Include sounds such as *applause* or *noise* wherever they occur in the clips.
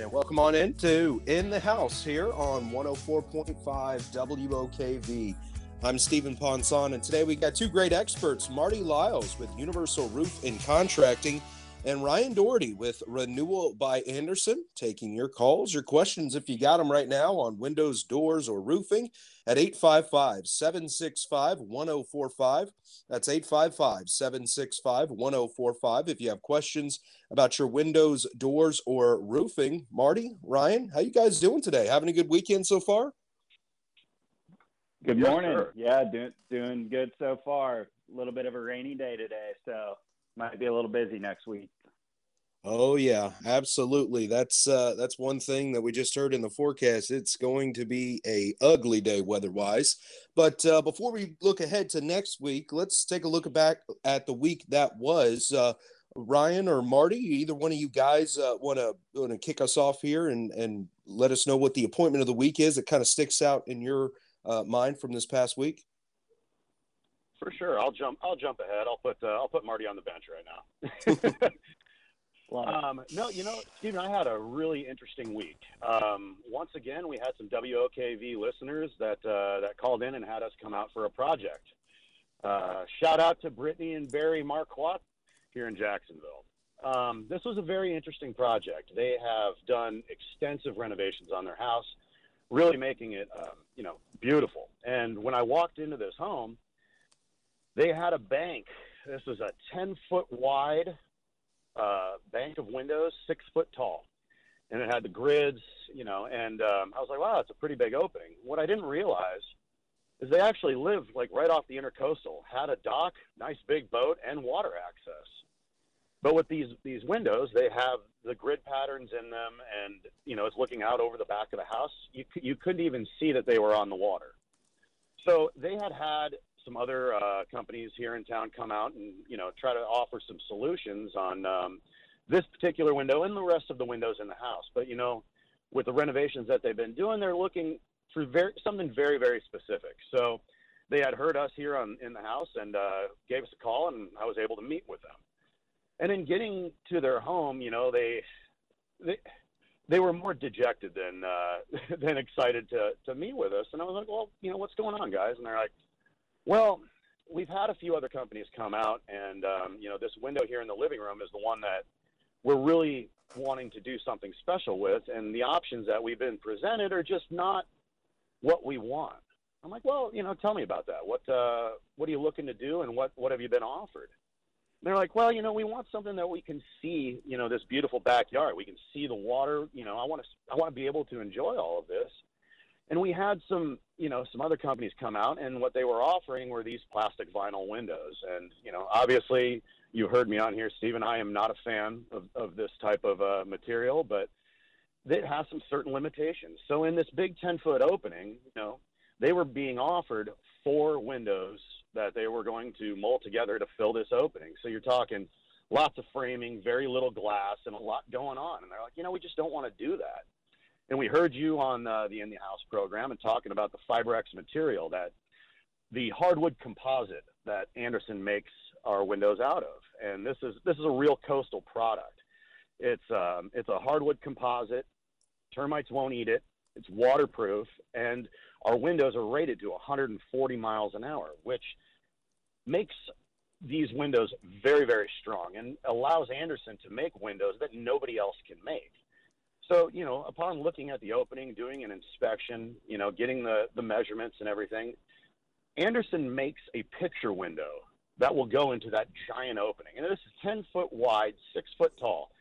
And welcome on into In the House here on 104.5 WOKV. I'm Stephen Ponson, and today we got two great experts Marty Lyles with Universal Roof and Contracting and Ryan Doherty with Renewal by Andersen, taking your calls, your questions, if you got them right now on windows, doors, or roofing at 855 765 1045. That's 855 765 1045. If you have questions about your windows, doors, or roofing, Marty, Ryan, how you guys doing today? Having a good weekend so far? Good morning. Yes, yeah, doing doing good so far. A little bit of a rainy day today, so might be a little busy next week. Oh yeah, absolutely. That's uh, that's one thing that we just heard in the forecast. It's going to be a ugly day weather-wise. But uh, before we look ahead to next week, let's take a look back at the week that was. Uh, Ryan or Marty, either one of you guys want to want to kick us off here and and let us know what the appointment of the week is that kind of sticks out in your uh, mind from this past week. For sure, I'll jump. I'll jump ahead. I'll put uh, I'll put Marty on the bench right now. *laughs* um, no, you know, Stephen, I had a really interesting week. Um, once again, we had some WOKV listeners that uh, that called in and had us come out for a project. Uh, shout out to Brittany and Barry Marquardt here in Jacksonville. Um, this was a very interesting project. They have done extensive renovations on their house, really making it, um, you know, beautiful. And when I walked into this home, they had a bank. This was a 10 foot wide uh, bank of windows, six foot tall. And it had the grids, you know, and um, I was like, wow, it's a pretty big opening. What I didn't realize is they actually lived like right off the intercoastal, had a dock, nice big boat, and water access. But with these these windows, they have the grid patterns in them, and you know it's looking out over the back of the house. You you couldn't even see that they were on the water. So they had had some other uh, companies here in town come out and you know try to offer some solutions on um, this particular window and the rest of the windows in the house. But you know, with the renovations that they've been doing, they're looking for very, something very very specific. So they had heard us here on in the house and uh, gave us a call, and I was able to meet with them. And in getting to their home, you know, they they they were more dejected than uh, *laughs* than excited to to meet with us. And I was like, well, you know, what's going on, guys? And they're like, well, we've had a few other companies come out, and um, you know, this window here in the living room is the one that we're really wanting to do something special with, and the options that we've been presented are just not what we want. I'm like, well, you know, tell me about that. What uh, what are you looking to do, and what what have you been offered? They're like, well, you know, we want something that we can see, you know, this beautiful backyard. We can see the water. You know, I want to I want to be able to enjoy all of this. And we had some, you know, some other companies come out, and what they were offering were these plastic vinyl windows. And you know, obviously, you heard me on here, Stephen. I am not a fan of, of this type of uh, material, but it has some certain limitations. So in this big 10 foot opening, you know, they were being offered four windows that they were going to mold together to fill this opening. So you're talking lots of framing, very little glass, and a lot going on. And they're like, you know, we just don't want to do that. And we heard you on uh, the In the House program and talking about the Fibrex material that the hardwood composite that Andersen makes our windows out of. And this is this is a real coastal product. It's um, it's a hardwood composite. Termites won't eat it. It's waterproof, and our windows are rated to 140 miles an hour, which makes these windows very, very strong and allows Andersen to make windows that nobody else can make. So, you know, upon looking at the opening, doing an inspection, you know, getting the, the measurements and everything, Andersen makes a picture window that will go into that giant opening. And this is 10 foot wide, six foot tall.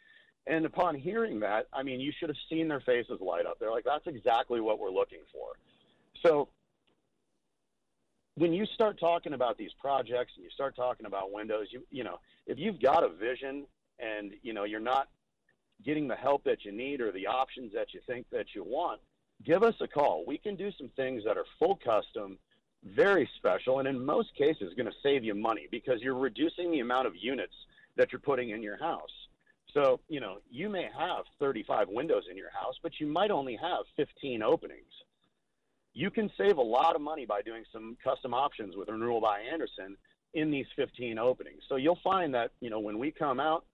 And upon hearing that, I mean, you should have seen their faces light up. They're like, that's exactly what we're looking for. So when you start talking about these projects and you start talking about windows, you you know, if you've got a vision and you know you're not getting the help that you need or the options that you think that you want, give us a call. We can do some things that are full custom, very special, and in most cases going to save you money because you're reducing the amount of units that you're putting in your house. So, you know, you may have 35 windows in your house, but you might only have 15 openings. You can save a lot of money by doing some custom options with Renewal by Andersen in these 15 openings. So you'll find that, you know, when we come out,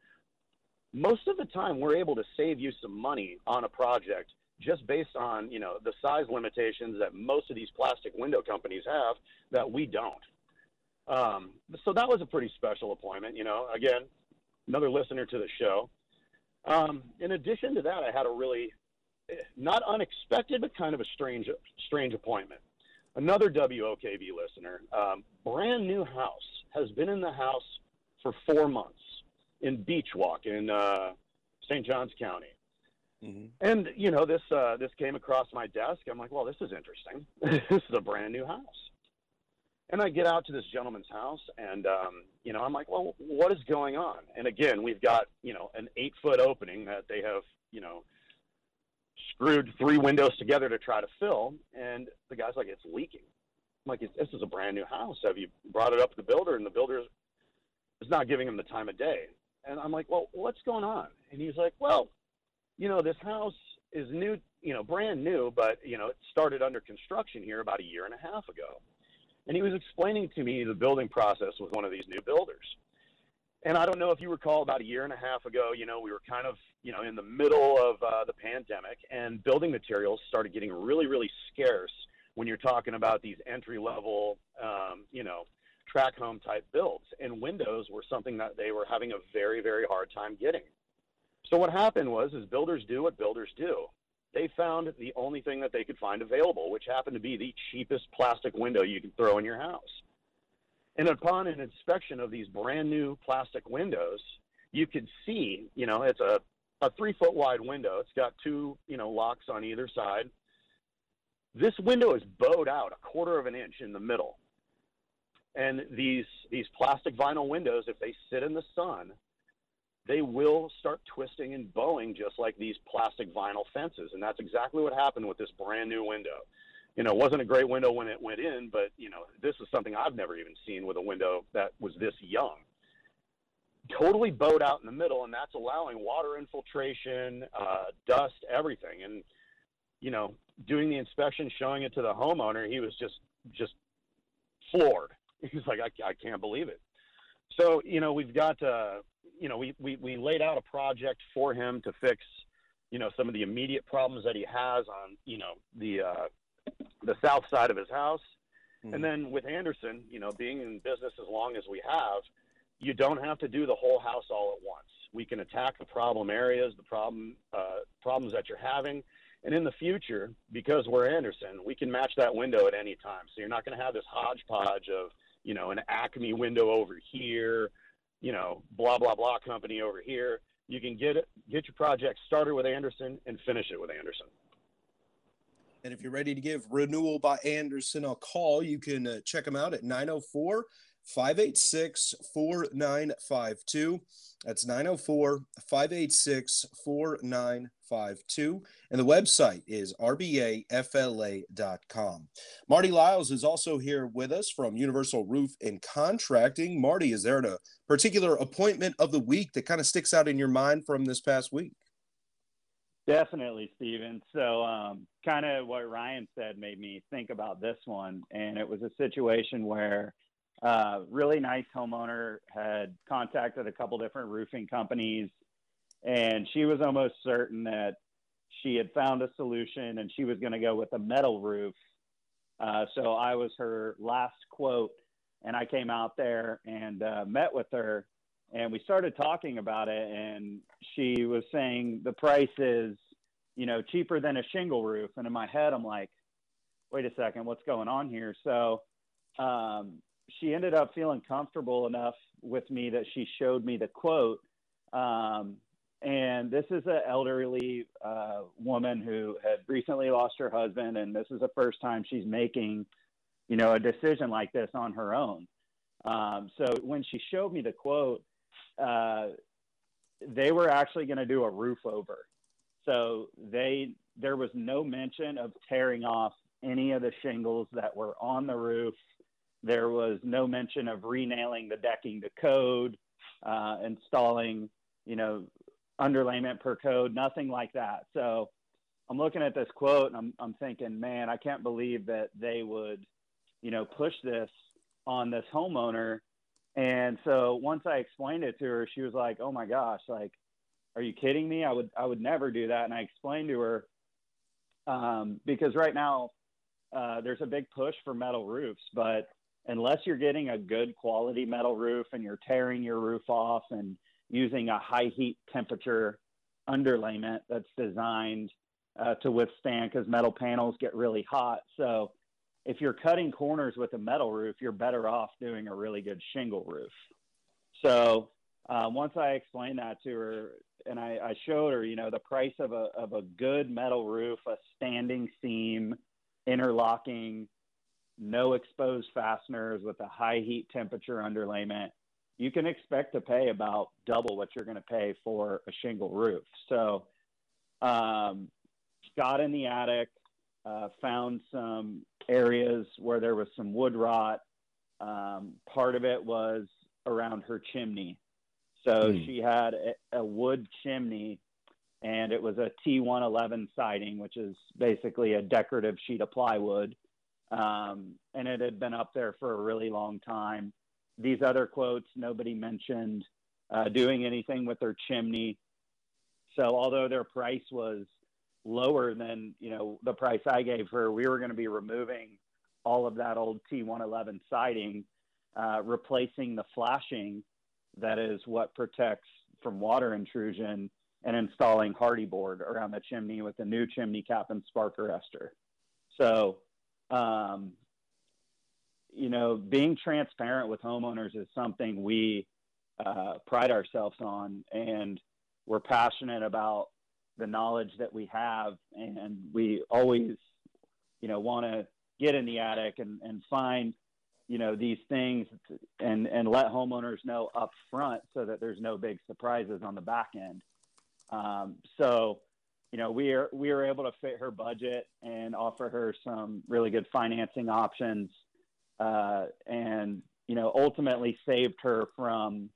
most of the time we're able to save you some money on a project just based on, you know, the size limitations that most of these plastic window companies have that we don't. Um, so that was a pretty special appointment, you know, again, another listener to the show. Um, in addition to that, I had a really not unexpected, but kind of a strange, strange appointment. Another WOKV listener, um, brand new house, has been in the house for four months in Beach Walk in uh, St. Johns County. Mm-hmm. And you know this uh, this came across my desk. I'm like, well, this is interesting. *laughs* this is a brand new house. And I get out to this gentleman's house, and um, you know, I'm like, well, what is going on? And again, we've got you know an eight foot opening that they have you know screwed three windows together to try to fill, and the guy's like, it's leaking. I'm like, this is a brand new house. Have you brought it up to the builder? And the builder is not giving him the time of day. And I'm like, well, what's going on? And he's like, well, you know, this house is new, you know, brand new, but you know, it started under construction here about a year and a half ago. And he was explaining to me the building process with one of these new builders. And I don't know if you recall about a year and a half ago, you know, we were kind of, you know, in the middle of uh, the pandemic and building materials started getting really, really scarce when you're talking about these entry level, um, you know, track home type builds. And windows were something that they were having a very, very hard time getting. So what happened was, is builders do what builders do they found the only thing that they could find available, which happened to be the cheapest plastic window you can throw in your house. And upon an inspection of these brand new plastic windows, you could see, you know, it's a, a three foot wide window. It's got two, you know, locks on either side. This window is bowed out a quarter of an inch in the middle. And these these plastic vinyl windows, if they sit in the sun, they will start twisting and bowing just like these plastic vinyl fences. And that's exactly what happened with this brand new window. You know, it wasn't a great window when it went in, but, you know, this is something I've never even seen with a window that was this young. Totally bowed out in the middle, and that's allowing water infiltration, uh, dust, everything. And, you know, doing the inspection, showing it to the homeowner, he was just, just floored. *laughs* He's like, I, I can't believe it. So, you know, we've got, uh, you know, we, we, we laid out a project for him to fix, you know, some of the immediate problems that he has on, you know, the, uh, the south side of his house. Mm-hmm. And then with Andersen, you know, being in business as long as we have, you don't have to do the whole house all at once. We can attack the problem areas, the problem uh, problems that you're having, and in the future, because we're Andersen, we can match that window at any time. So you're not going to have this hodgepodge of, you know, an Acme window over here, you know, blah blah blah company over here. You can get it, get your project started with Andersen and finish it with Andersen. And if you're ready to give Renewal by Andersen a call, you can uh, check them out at 904 586 4952. That's 904 586 4952. And the website is rbafla.com. Marty Lyles is also here with us from Universal Roof and Contracting. Marty, is there a particular appointment of the week that kind of sticks out in your mind from this past week? Definitely, Stephen. So, um, kind of what Ryan said made me think about this one. And it was a situation where uh, really nice homeowner had contacted a couple different roofing companies, and she was almost certain that she had found a solution and she was going to go with a metal roof. Uh, so I was her last quote, and I came out there and uh, met with her, and we started talking about it. And she was saying the price is, you know, cheaper than a shingle roof. And in my head, I'm like, wait a second, what's going on here? So um, she ended up feeling comfortable enough with me that she showed me the quote. Um, and this is an elderly uh, woman who had recently lost her husband, and this is the first time she's making, you know, a decision like this on her own. Um, so when she showed me the quote, uh, they were actually going to do a roof over. So they there was no mention of tearing off any of the shingles that were on the roof. There was no mention of renailing the decking to code, uh, installing, you know, underlayment per code, nothing like that. So I'm looking at this quote and I'm, I'm thinking, man, I can't believe that they would, you know, push this on this homeowner. And so once I explained it to her, she was like, "Oh my gosh, like, are you kidding me? I would I would never do that." And I explained to her um, because right now uh, there's a big push for metal roofs, but unless you're getting a good quality metal roof and you're tearing your roof off and using a high heat temperature underlayment that's designed uh, to withstand because metal panels get really hot. So if you're cutting corners with a metal roof, you're better off doing a really good shingle roof. So uh, once I explained that to her, and I, I, showed her, you know, the price of a of a good metal roof, a standing seam, interlocking, no exposed fasteners with a high heat temperature underlayment, you can expect to pay about double what you're going to pay for a shingle roof. So, um, got in the attic, uh, found some areas where there was some wood rot. Um, part of it was around her chimney. So mm. she had a, a, wood chimney and it was a T111 siding, which is basically a decorative sheet of plywood. Um, and it had been up there for a really long time. These other quotes, nobody mentioned uh, doing anything with their chimney. So although their price was lower than you know the price I gave her. We were going to be removing all of that old T111 siding, uh, replacing the flashing that is what protects from water intrusion, and installing Hardie board around the chimney with a new chimney cap and spark arrestor. So, um, you know, being transparent with homeowners is something we uh, pride ourselves on, and we're passionate about the knowledge that we have and we always you know want to get in the attic and, and find you know these things and and let homeowners know up front so that there's no big surprises on the back end. Um, so you know we are we were able to fit her budget and offer her some really good financing options uh, and you know ultimately saved her from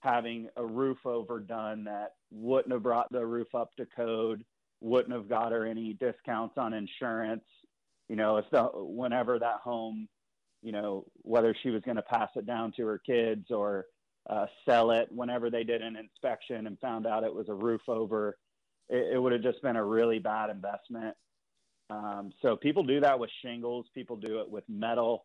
having a roof overdone that wouldn't have brought the roof up to code, wouldn't have got her any discounts on insurance. You know, if the, whenever that home, you know, whether she was going to pass it down to her kids or uh, sell it, whenever they did an inspection and found out it was a roof over, it, it would have just been a really bad investment. Um, so people do that with shingles. People do it with metal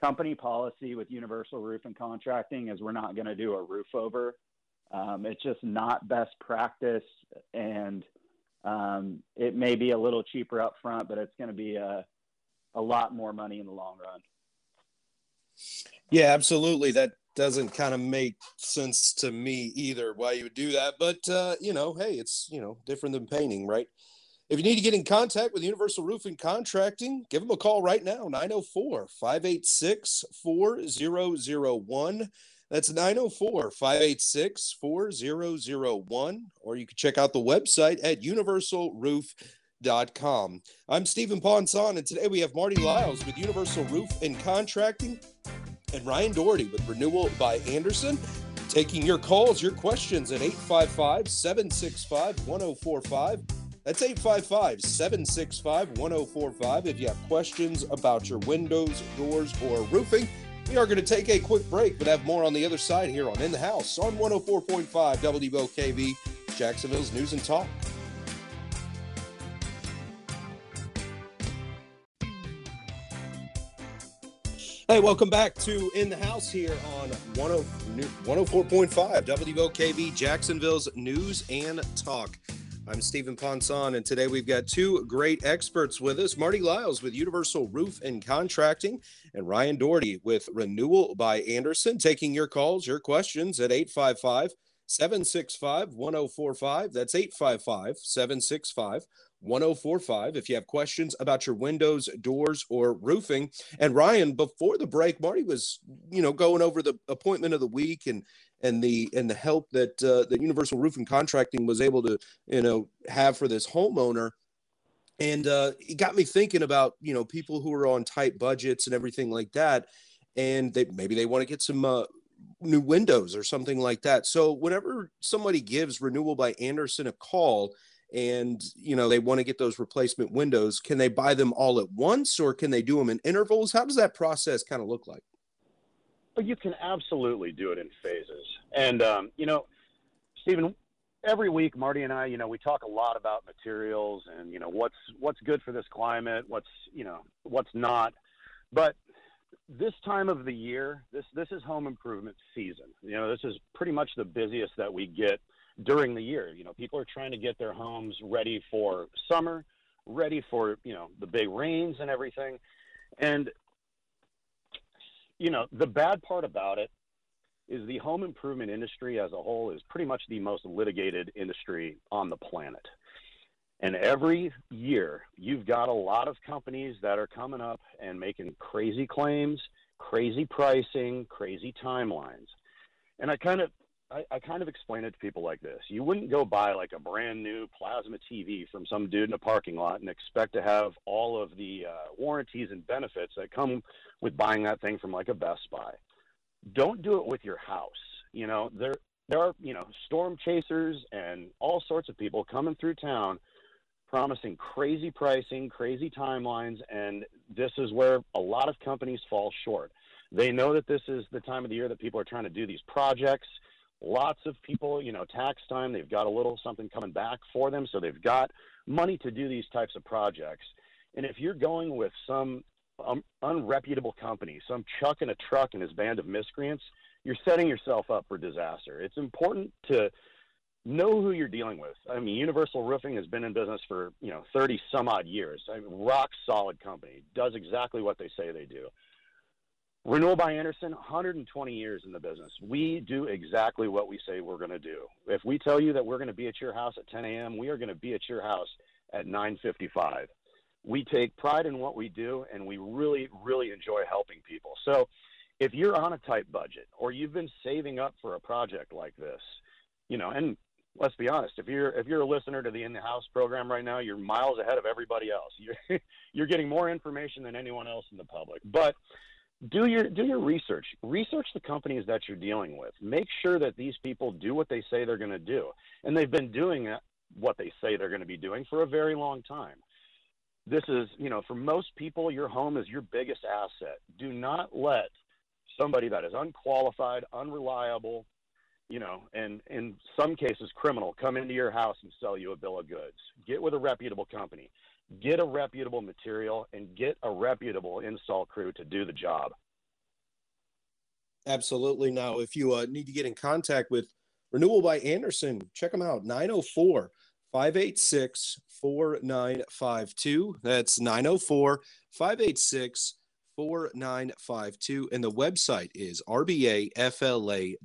company policy with Universal Roof and Contracting is we're not going to do a roof over. Um, it's just not best practice, and um, it may be a little cheaper up front, but it's going to be a, a lot more money in the long run. Yeah, absolutely. That doesn't kind of make sense to me either why you would do that. But, uh, you know, hey, it's, you know, different than painting, right? If you need to get in contact with Universal Roofing Contracting, give them a call right now 904 586 4001. That's 904 586 4001. Or you can check out the website at universalroof.com. I'm Stephen Ponson, and today we have Marty Lyles with Universal Roof and Contracting and Ryan Doherty with Renewal by Andersen. Taking your calls, your questions at 855 765 1045. That's 855 765 1045. If you have questions about your windows, doors, or roofing, we are going to take a quick break, but have more on the other side here on In the House on 104.5 WOKV, Jacksonville's News and Talk. Hey, welcome back to In the House here on 104.5 WOKV, Jacksonville's News and Talk. I'm Stephen Ponson, and today we've got two great experts with us Marty Lyles with Universal Roof and Contracting, and Ryan Doherty with Renewal by Andersen. Taking your calls, your questions at 855 765 1045. That's 855 765 1045 if you have questions about your windows, doors, or roofing. And Ryan, before the break, Marty was, you know, going over the appointment of the week and and the and the help that uh, that Universal Roofing Contracting was able to you know have for this homeowner. And uh, it got me thinking about you know people who are on tight budgets and everything like that, and they maybe they want to get some uh, new windows or something like that. So whenever somebody gives Renewal by Andersen a call and you know they want to get those replacement windows, can they buy them all at once or can they do them in intervals? How does that process kind of look like? Well, you can absolutely do it in phases. And um, you know, Stephen, every week Marty and I, you know, we talk a lot about materials and you know what's what's good for this climate, what's you know what's not. But this time of the year, this this is home improvement season. You know, this is pretty much the busiest that we get during the year. You know, people are trying to get their homes ready for summer, ready for you know the big rains and everything. And you know, the bad part about it is the home improvement industry as a whole is pretty much the most litigated industry on the planet. And every year, you've got a lot of companies that are coming up and making crazy claims, crazy pricing, crazy timelines. And I kind of I, I, kind of explain it to people like this. You wouldn't go buy like a brand new plasma TV from some dude in a parking lot and expect to have all of the uh, warranties and benefits that come with buying that thing from like a Best Buy. Don't do it with your house. You know, there there are, you know, storm chasers and all sorts of people coming through town promising crazy pricing, crazy timelines, and this is where a lot of companies fall short. They know that this is the time of the year that people are trying to do these projects. Lots of people, you know, tax time, they've got a little something coming back for them, so they've got money to do these types of projects. And if you're going with some um, unreputable company, some chuck in a truck and his band of miscreants, you're setting yourself up for disaster. It's important to know who you're dealing with. I mean, Universal Roofing has been in business for you know 30 some odd years. I mean, rock solid company, does exactly what they say they do. Renewal by Andersen, 120 years in the business. We do exactly what we say we're going to do. If we tell you that we're going to be at your house at 10 a.m., we are going to be at your house at 9:55. We take pride in what we do, and we really, really enjoy helping people. So, if you're on a tight budget or you've been saving up for a project like this, you know, and let's be honest. If you're if you're a listener to the In the House program right now, you're miles ahead of everybody else. *laughs* You're you're getting more information than anyone else in the public. But do your do your research. Research the companies that you're dealing with. Make sure that these people do what they say they're going to do, and they've been doing what they say they're going to be doing for a very long time. This is, you know, for most people, your home is your biggest asset. Do not let somebody that is unqualified, unreliable, you know, and in some cases criminal, come into your house and sell you a bill of goods. Get with a reputable company, get a reputable material, and get a reputable install crew to do the job. Absolutely. Now, if you uh, need to get in contact with Renewal by Andersen, check them out 904 586 4952. That's 904 586 4952. And the website is rbafla.com.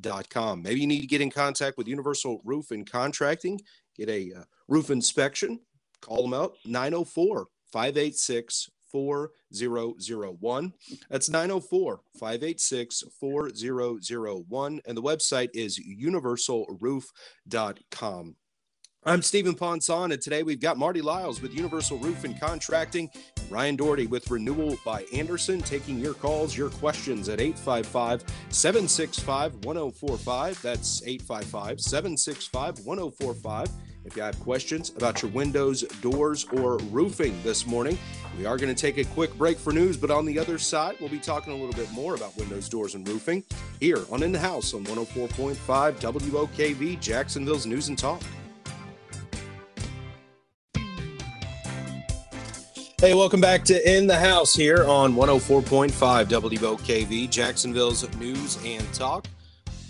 Maybe you need to get in contact with Universal Roof and Contracting, get a uh, roof inspection, call them out 904 586 4001. That's 904 586 4001. And the website is universalroof.com. I'm Stephen Ponson, and today we've got Marty Lyles with Universal Roof and Contracting, Ryan Doherty with Renewal by Andersen, taking your calls, your questions at 855 765 1045. That's 855 765 1045. If you have questions about your windows, doors, or roofing this morning, we are going to take a quick break for news, but on the other side, we'll be talking a little bit more about windows, doors, and roofing here on In the House on 104.5 WOKV, Jacksonville's News and Talk. Hey, welcome back to In the House here on 104.5 WOKV, Jacksonville's News and Talk.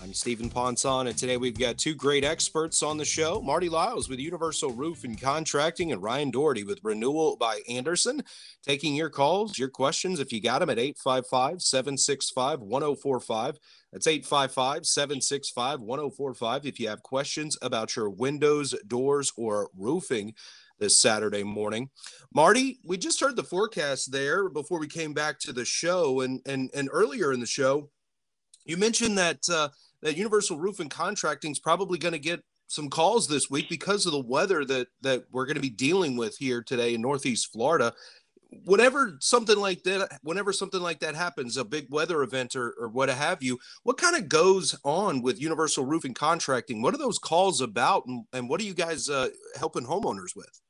I'm Stephen Ponson, and today we've got two great experts on the show Marty Lyles with Universal Roof and Contracting, and Ryan Doherty with Renewal by Andersen. Taking your calls, your questions, if you got them at 855 765 1045. That's 855 765 1045. If you have questions about your windows, doors, or roofing, this Saturday morning. Marty, we just heard the forecast there before we came back to the show, and and and earlier in the show, you mentioned that uh, that Universal Roofing Contracting is probably going to get some calls this week because of the weather that that we're going to be dealing with here today in Northeast Florida. Whenever something like that, whenever something like that happens, a big weather event or, or what have you, what kind of goes on with Universal Roofing Contracting? What are those calls about, and, and what are you guys uh, helping homeowners with?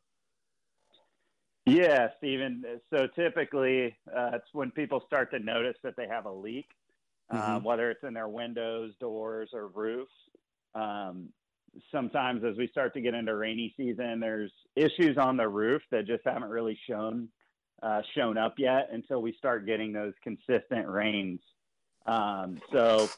Yeah, Stephen. So typically, uh, it's when people start to notice that they have a leak, mm-hmm. um, whether it's in their windows, doors, or roofs. Um, sometimes, as we start to get into rainy season, there's issues on the roof that just haven't really shown uh, shown up yet until we start getting those consistent rains. Um, so,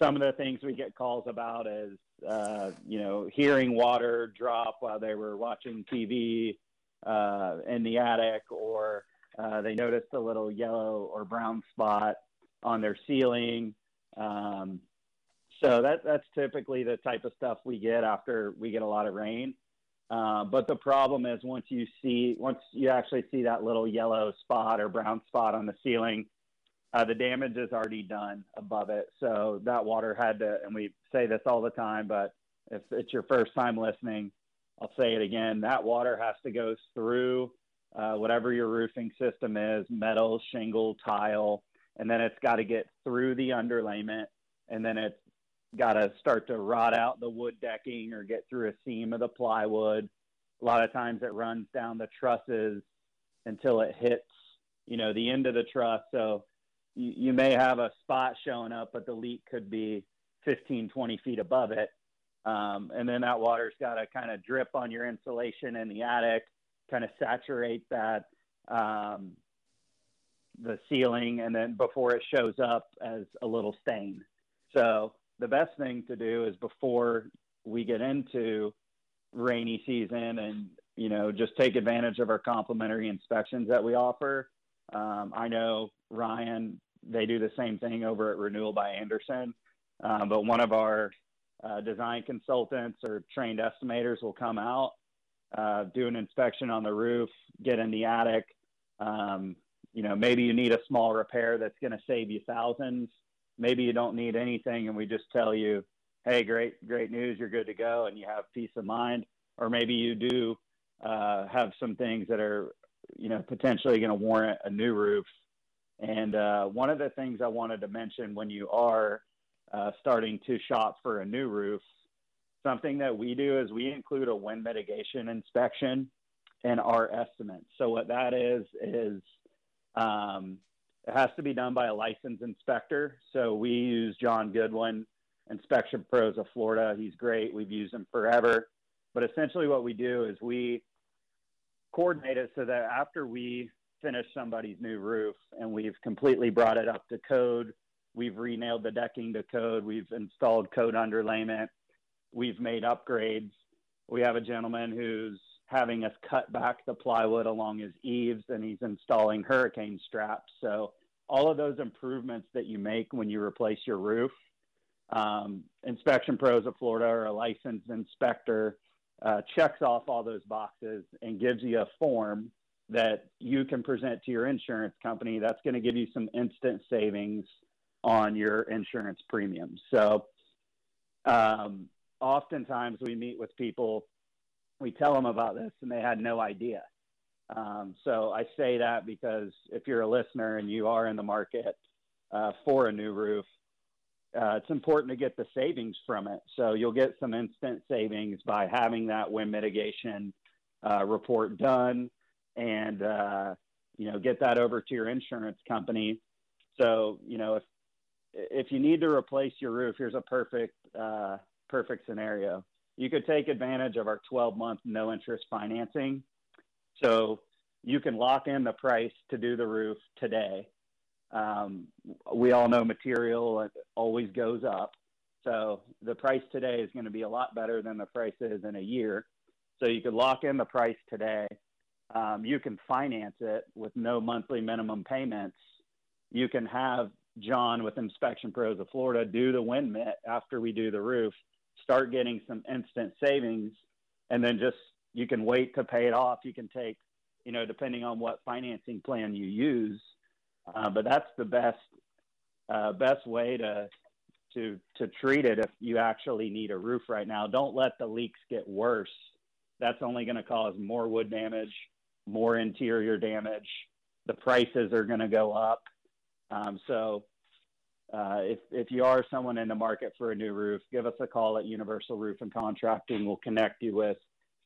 some of the things we get calls about is, uh, you know, hearing water drop while they were watching TV uh, in the attic, or uh, they noticed a little yellow or brown spot on their ceiling. Um, so that that's typically the type of stuff we get after we get a lot of rain. Uh, but the problem is once you see once you actually see that little yellow spot or brown spot on the ceiling, uh, the damage is already done above it. So that water had to, and we say this all the time, but if it's your first time listening, I'll say it again. That water has to go through uh, whatever your roofing system is metal, shingle, tile, and then it's got to get through the underlayment, and then it's got to start to rot out the wood decking or get through a seam of the plywood. A lot of times it runs down the trusses until it hits, you know, the end of the truss. So you, you may have a spot showing up, but the leak could be 15, 20 feet above it. Um, and then that water's got to kind of drip on your insulation in the attic, kind of saturate that um, the ceiling, and then before it shows up as a little stain. So the best thing to do is before we get into rainy season and you know just take advantage of our complimentary inspections that we offer. Um, I know Ryan, they do the same thing over at Renewal by Andersen, um, but one of our uh, design consultants or trained estimators will come out, uh, do an inspection on the roof, get in the attic. Um, you know, maybe you need a small repair that's going to save you thousands. Maybe you don't need anything, and we just tell you, "Hey, great, great news, you're good to go," and you have peace of mind. Or maybe you do uh, have some things that are, you know, potentially going to warrant a new roof. And uh, one of the things I wanted to mention when you are uh, starting to shop for a new roof, something that we do is we include a wind mitigation inspection in our estimate. So what that is is um, it has to be done by a licensed inspector. So we use John Goodwin, Inspection Pros of Florida. He's great. We've used him forever. But essentially, what we do is we coordinate it so that after we finish somebody's new roof and we've completely brought it up to code, We've renailed the decking to code. We've installed code underlayment. We've made upgrades. We have a gentleman who's having us cut back the plywood along his eaves and he's installing hurricane straps. So all of those improvements that you make when you replace your roof, um, Inspection Pros of Florida or a licensed inspector uh, checks off all those boxes and gives you a form that you can present to your insurance company. That's going to give you some instant savings on your insurance premiums. So, um, oftentimes we meet with people, we tell them about this, and they had no idea. Um, so I say that because if you're a listener and you are in the market uh, for a new roof, uh, it's important to get the savings from it. So you'll get some instant savings by having that wind mitigation uh, report done, and uh, you know get that over to your insurance company. So you know if if you need to replace your roof, here's a perfect uh, perfect scenario. You could take advantage of our 12 month no interest financing. So you can lock in the price to do the roof today. Um, we all know material always goes up. So the price today is going to be a lot better than the price is in a year. So you could lock in the price today. Um, you can finance it with no monthly minimum payments. You can have John with Inspection Pros of Florida do the wind mitt after we do the roof, start getting some instant savings, and then just you can wait to pay it off. You can take, you know, depending on what financing plan you use, uh, but that's the best uh, best way to to to treat it if you actually need a roof right now. Don't let the leaks get worse. That's only going to cause more wood damage, more interior damage. The prices are going to go up. Um, so uh, if if you are someone in the market for a new roof, give us a call at Universal Roof and Contracting. We'll connect you with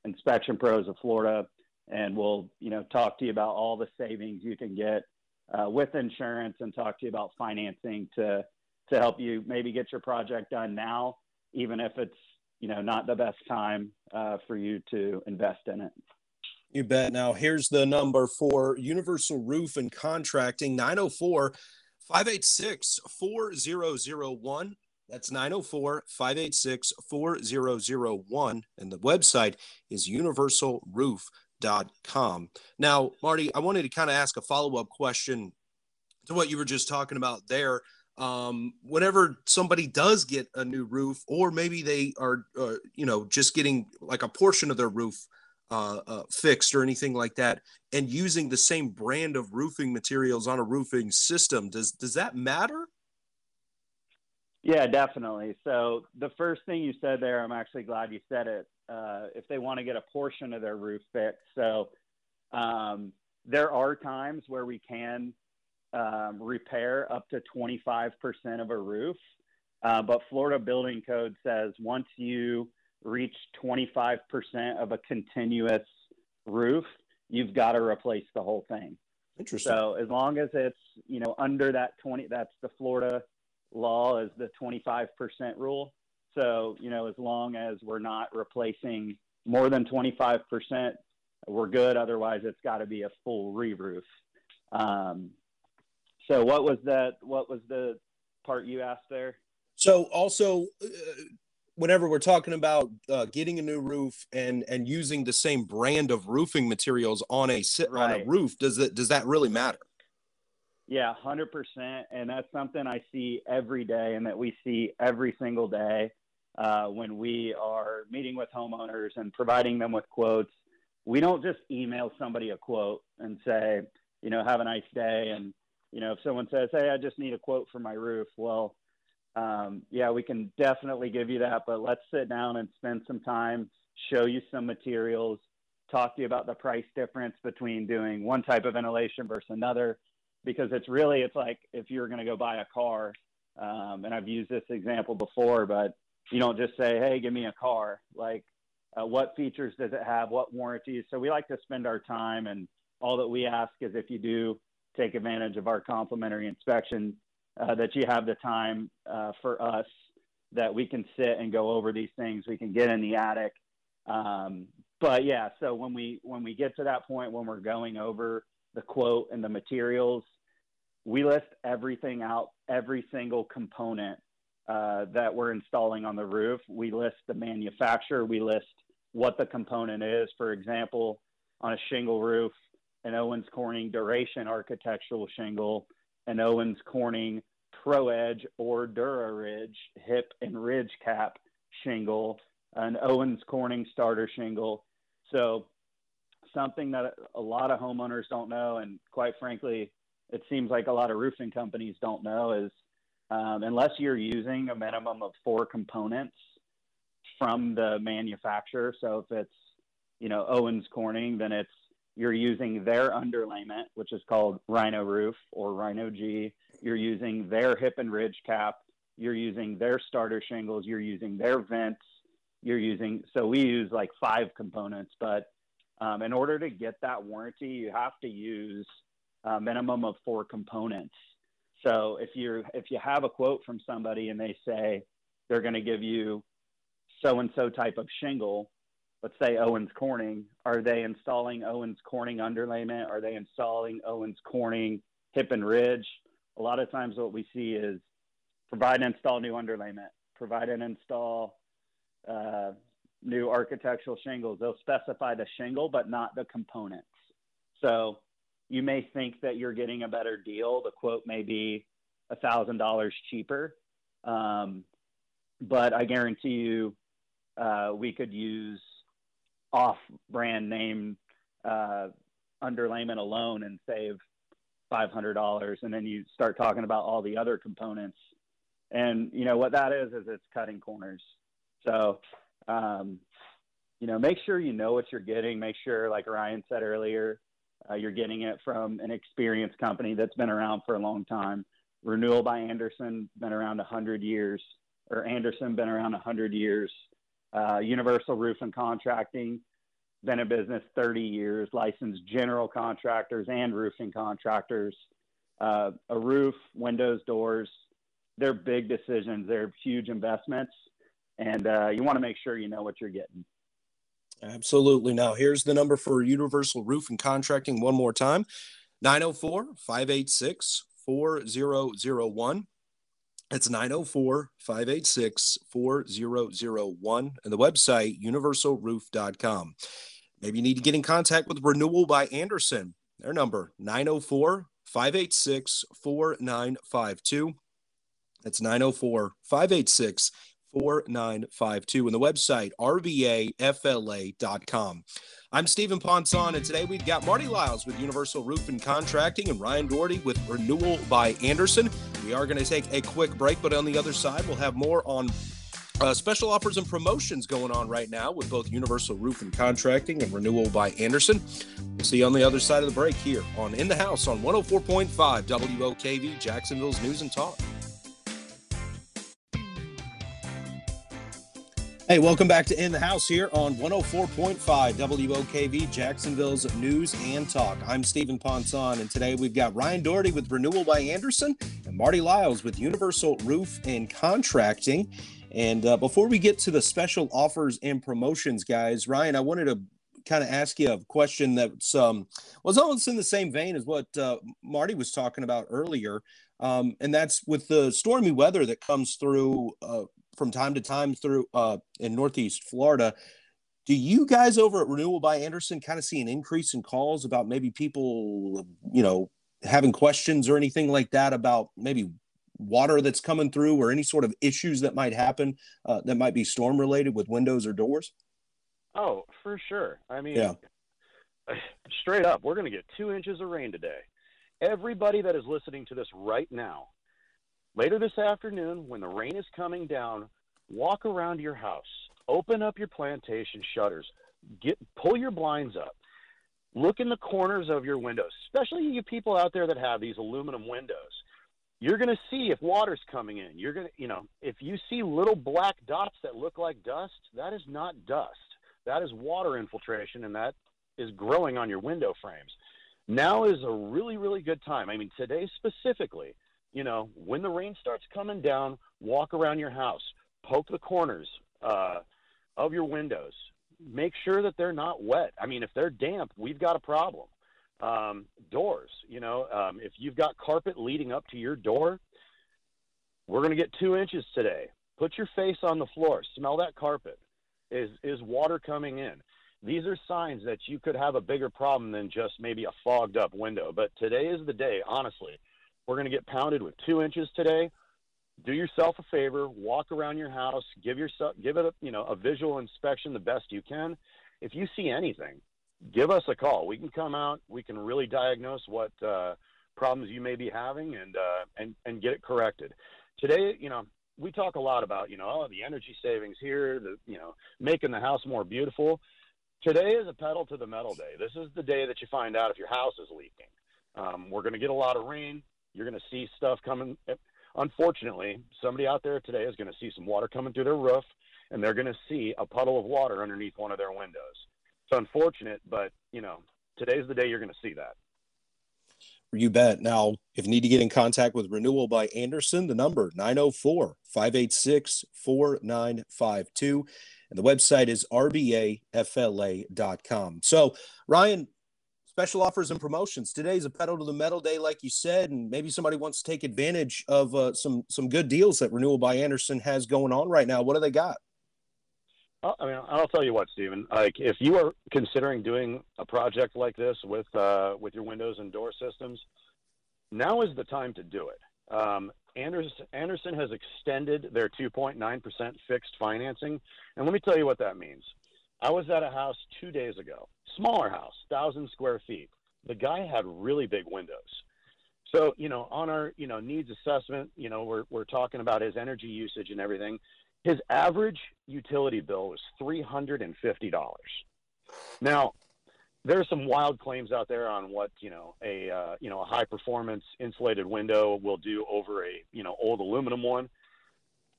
Inspection Pros of Florida, and we'll you know talk to you about all the savings you can get uh, with insurance and talk to you about financing to to help you maybe get your project done now, even if it's you know not the best time uh, for you to invest in it. You bet. Now here's the number for Universal Roof and Contracting 904 586 4001. That's 904 586 4001. And the website is universalroof.com. Now, Marty, I wanted to kind of ask a follow up question to what you were just talking about there. Um, whenever somebody does get a new roof, or maybe they are, uh, you know, just getting like a portion of their roof uh, uh, fixed or anything like that, and using the same brand of roofing materials on a roofing system, does does that matter? Yeah, definitely. So the first thing you said there, I'm actually glad you said it. Uh, if they want to get a portion of their roof fixed, so um, there are times where we can um, repair up to 25% of a roof, uh, but Florida Building Code says once you reach 25% of a continuous roof, you've got to replace the whole thing. Interesting. So as long as it's you know under that 20, that's the Florida law is the 25% rule. So, you know, as long as we're not replacing more than 25%, we're good. Otherwise, it's got to be a full re-roof. Um, so, what was that? What was the part you asked there? So, also, uh, whenever we're talking about uh, getting a new roof and and using the same brand of roofing materials on a right. on a roof, does it does that really matter? Yeah, 100%. And that's something I see every day and that we see every single day uh, when we are meeting with homeowners and providing them with quotes. We don't just email somebody a quote and say, you know, have a nice day. And, you know, if someone says, hey, I just need a quote for my roof, well, um, yeah, we can definitely give you that, but let's sit down and spend some time, show you some materials, talk to you about the price difference between doing one type of ventilation versus another because it's really it's like if you're going to go buy a car um, and i've used this example before but you don't just say hey give me a car. Like uh, what features does it have? What warranties so we like to spend our time and all that we ask is if you do take advantage of our complimentary inspection uh, that you have the time uh, for us that we can sit and go over these things we can get in the attic um, but yeah so when we when we get to that point when we're going over the quote and the materials. We list everything out, every single component uh, that we're installing on the roof. We list the manufacturer, we list what the component is. For example, on a shingle roof, an Owens Corning Duration architectural shingle, an Owens Corning Pro Edge or Dura Ridge hip and ridge cap shingle, an Owens Corning starter shingle. So something that a lot of homeowners don't know, and quite frankly, it seems like a lot of roofing companies don't know is um, unless you're using a minimum of four components from the manufacturer. So if it's you know Owens Corning, then it's you're using their underlayment, which is called Rhino Roof or Rhino G. You're using their hip and ridge cap. You're using their starter shingles. You're using their vents. You're using so we use like five components, but um, in order to get that warranty, you have to use a minimum of four components. So if you if you have a quote from somebody and they say they're going to give you so and so type of shingle, let's say Owens Corning, are they installing Owens Corning underlayment? Are they installing Owens Corning hip and ridge? A lot of times, what we see is provide and install new underlayment, provide and install uh, new architectural shingles, they'll specify the shingle, but not the components. So you may think that you're getting a better deal. The quote may be a thousand dollars cheaper. Um, but I guarantee you, uh, we could use off brand name, uh, underlayment alone and save $500. And then you start talking about all the other components And you know what that is is it's cutting corners. So, um, you know, make sure you know what you're getting. Make sure, like Ryan said earlier, uh, you're getting it from an experienced company that's been around for a long time. Renewal by Andersen been around 100 years, or Andersen been around 100 years. Uh, Universal Roof and Contracting, been in business 30 years, licensed general contractors and roofing contractors. Uh, a roof, windows, doors, they're big decisions. They're huge investments. And uh, you want to make sure you know what you're getting. Absolutely. Now, here's the number for Universal Roof and Contracting one more time 904 586 4001. It's 904 586 4001 and the website universalroof.com. Maybe you need to get in contact with Renewal by Andersen. Their number 904 586 4952. That's 904 586 4952 and the website rbafla.com. I'm Stephen Ponson, and today we've got Marty Lyles with Universal Roof and Contracting and Ryan Doherty with Renewal by Andersen. We are going to take a quick break, but on the other side, we'll have more on uh, special offers and promotions going on right now with both Universal Roof and Contracting and Renewal by Andersen. We'll see you on the other side of the break here on In the House on 104.5 WOKV, Jacksonville's News and Talk. Hey, welcome back to In the House here on 104.5 WOKV, Jacksonville's News and Talk. I'm Stephen Ponson, and today we've got Ryan Doherty with Renewal by Andersen and Marty Lyles with Universal Roof and Contracting. And uh, before we get to the special offers and promotions, guys, Ryan, I wanted to kind of ask you a question that's um, was almost in the same vein as what uh, Marty was talking about earlier. Um, and that's with the stormy weather that comes through uh, from time to time through uh, in Northeast Florida. Do you guys over at Renewal by Andersen kind of see an increase in calls about maybe people, you know, having questions or anything like that about maybe water that's coming through or any sort of issues that might happen uh, that might be storm related with windows or doors? Oh, for sure. I mean, yeah. *sighs* straight up, we're going to get two inches of rain today. Everybody that is listening to this right now Later this afternoon, when the rain is coming down, walk around your house, open up your plantation shutters, get pull your blinds up, look in the corners of your windows, especially you people out there that have these aluminum windows. You're going to see if water's coming in. You're going to, you know, if you see little black dots that look like dust, that is not dust. That is water infiltration, and that is growing on your window frames. Now is a really, really good time. I mean, today specifically, you know, when the rain starts coming down, walk around your house, poke the corners uh, of your windows, make sure that they're not wet. I mean, if they're damp, we've got a problem. Um, doors, you know, um, if you've got carpet leading up to your door, we're going to get two inches today. Put your face on the floor, smell that carpet. Is is water coming in? These are signs that you could have a bigger problem than just maybe a fogged up window. But today is the day, honestly we're going to get pounded with two inches today. Do yourself a favor, walk around your house, give yourself, give it a, you know, a visual inspection the best you can. If you see anything, give us a call. We can come out. We can really diagnose what uh, problems you may be having and uh, and and get it corrected. Today, you know, we talk a lot about you know oh, the energy savings here, the you know making the house more beautiful. Today is a pedal to the metal day. This is the day that you find out if your house is leaking. Um, we're going to get a lot of rain. You're going to see stuff coming. Eh, unfortunately, somebody out there today is going to see some water coming through their roof, and they're going to see a puddle of water underneath one of their windows. It's unfortunate, but you know, today's the day you're going to see that. You bet. Now, if you need to get in contact with Renewal by Andersen, the number 904 586 4952. And the website is rbafla.com. So, Ryan, special offers and promotions. Today's a pedal to the metal day, like you said, and maybe somebody wants to take advantage of uh, some some good deals that Renewal by Andersen has going on right now. What do they got? I mean, I'll tell you what, Stephen. Like, if you are considering doing a project like this with uh, with your windows and door systems, now is the time to do it. Um, Andersen, Andersen has extended their 2.9% fixed financing, and let me tell you what that means. I was at a house two days ago, smaller house, thousand square feet. The guy had really big windows. So, you know, on our, you know, needs assessment, you know, we're, we're talking about his energy usage and everything. His average utility bill was $350. Now, there's some wild claims out there on what you know a uh, you know a high performance insulated window will do over a you know old aluminum one.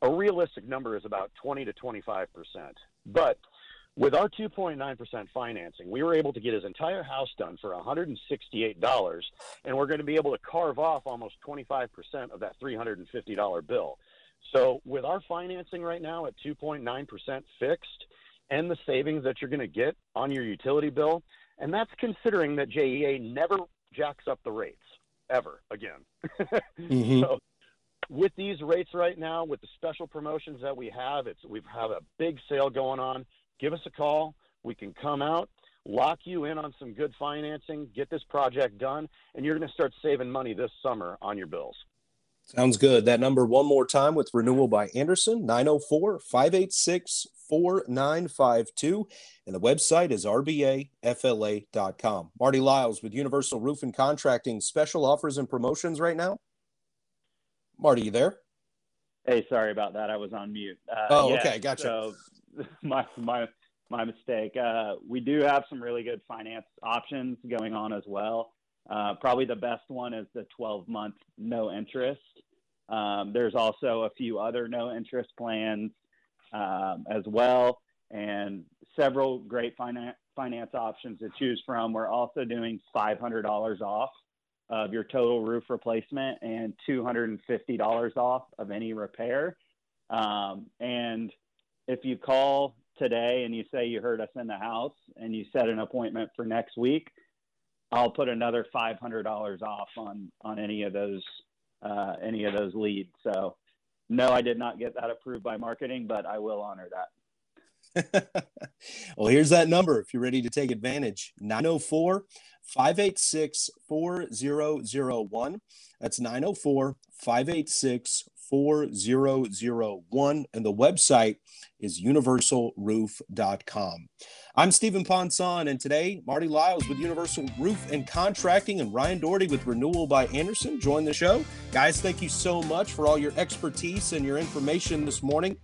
A realistic number is about 20 to 25 percent. But with our 2.9 percent financing, we were able to get his entire house done for 168 dollars, and we're going to be able to carve off almost 25 percent of that 350 dollar bill. So with our financing right now at 2.9 percent fixed, and the savings that you're going to get on your utility bill and that's considering that JEA never jacks up the rates ever again. *laughs* mm-hmm. So with these rates right now, with the special promotions that we have, it's we have a big sale going on. Give us a call. We can come out, lock you in on some good financing, get this project done, and you're going to start saving money this summer on your bills. Sounds good. That number one more time with renewal by Andersen, 904 586 4952. And the website is rbafla.com. Marty Lyles with Universal Roof and Contracting special offers and promotions right now. Marty, you there? Hey, sorry about that. I was on mute. Uh, oh, yeah, okay. Gotcha. So *laughs* my, my, my mistake. Uh, we do have some really good finance options going on as well. Uh, probably the best one is the 12 month no interest. Um, there's also a few other no interest plans um, as well, and several great finance finance options to choose from. We're also doing $500 off of your total roof replacement and $250 off of any repair. Um, and if you call today and you say you heard us in the house and you set an appointment for next week, I'll put another five hundred dollars off on on any of those uh, any of those leads. So, no, I did not get that approved by marketing, but I will honor that. *laughs* well, here's that number if you're ready to take advantage 904 586 4001. That's 904 586 4001. And the website is universalroof.com. I'm Stephen Ponson, and today Marty Lyles with Universal Roof and Contracting and Ryan Doherty with Renewal by Andersen join the show. Guys, thank you so much for all your expertise and your information this morning.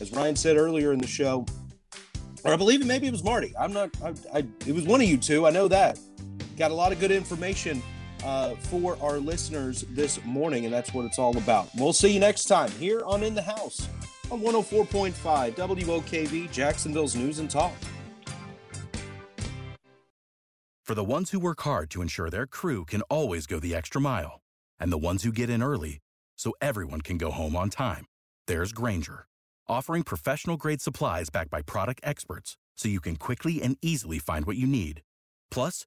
As Ryan said earlier in the show, or I believe it maybe it was Marty. I'm not, I, I, it was one of you two. I know that. Got a lot of good information uh, for our listeners this morning, and that's what it's all about. We'll see you next time here on In the House on 104.5 WOKV, Jacksonville's News and Talk. For the ones who work hard to ensure their crew can always go the extra mile, and the ones who get in early so everyone can go home on time, there's Grainger, offering professional grade supplies backed by product experts so you can quickly and easily find what you need. Plus,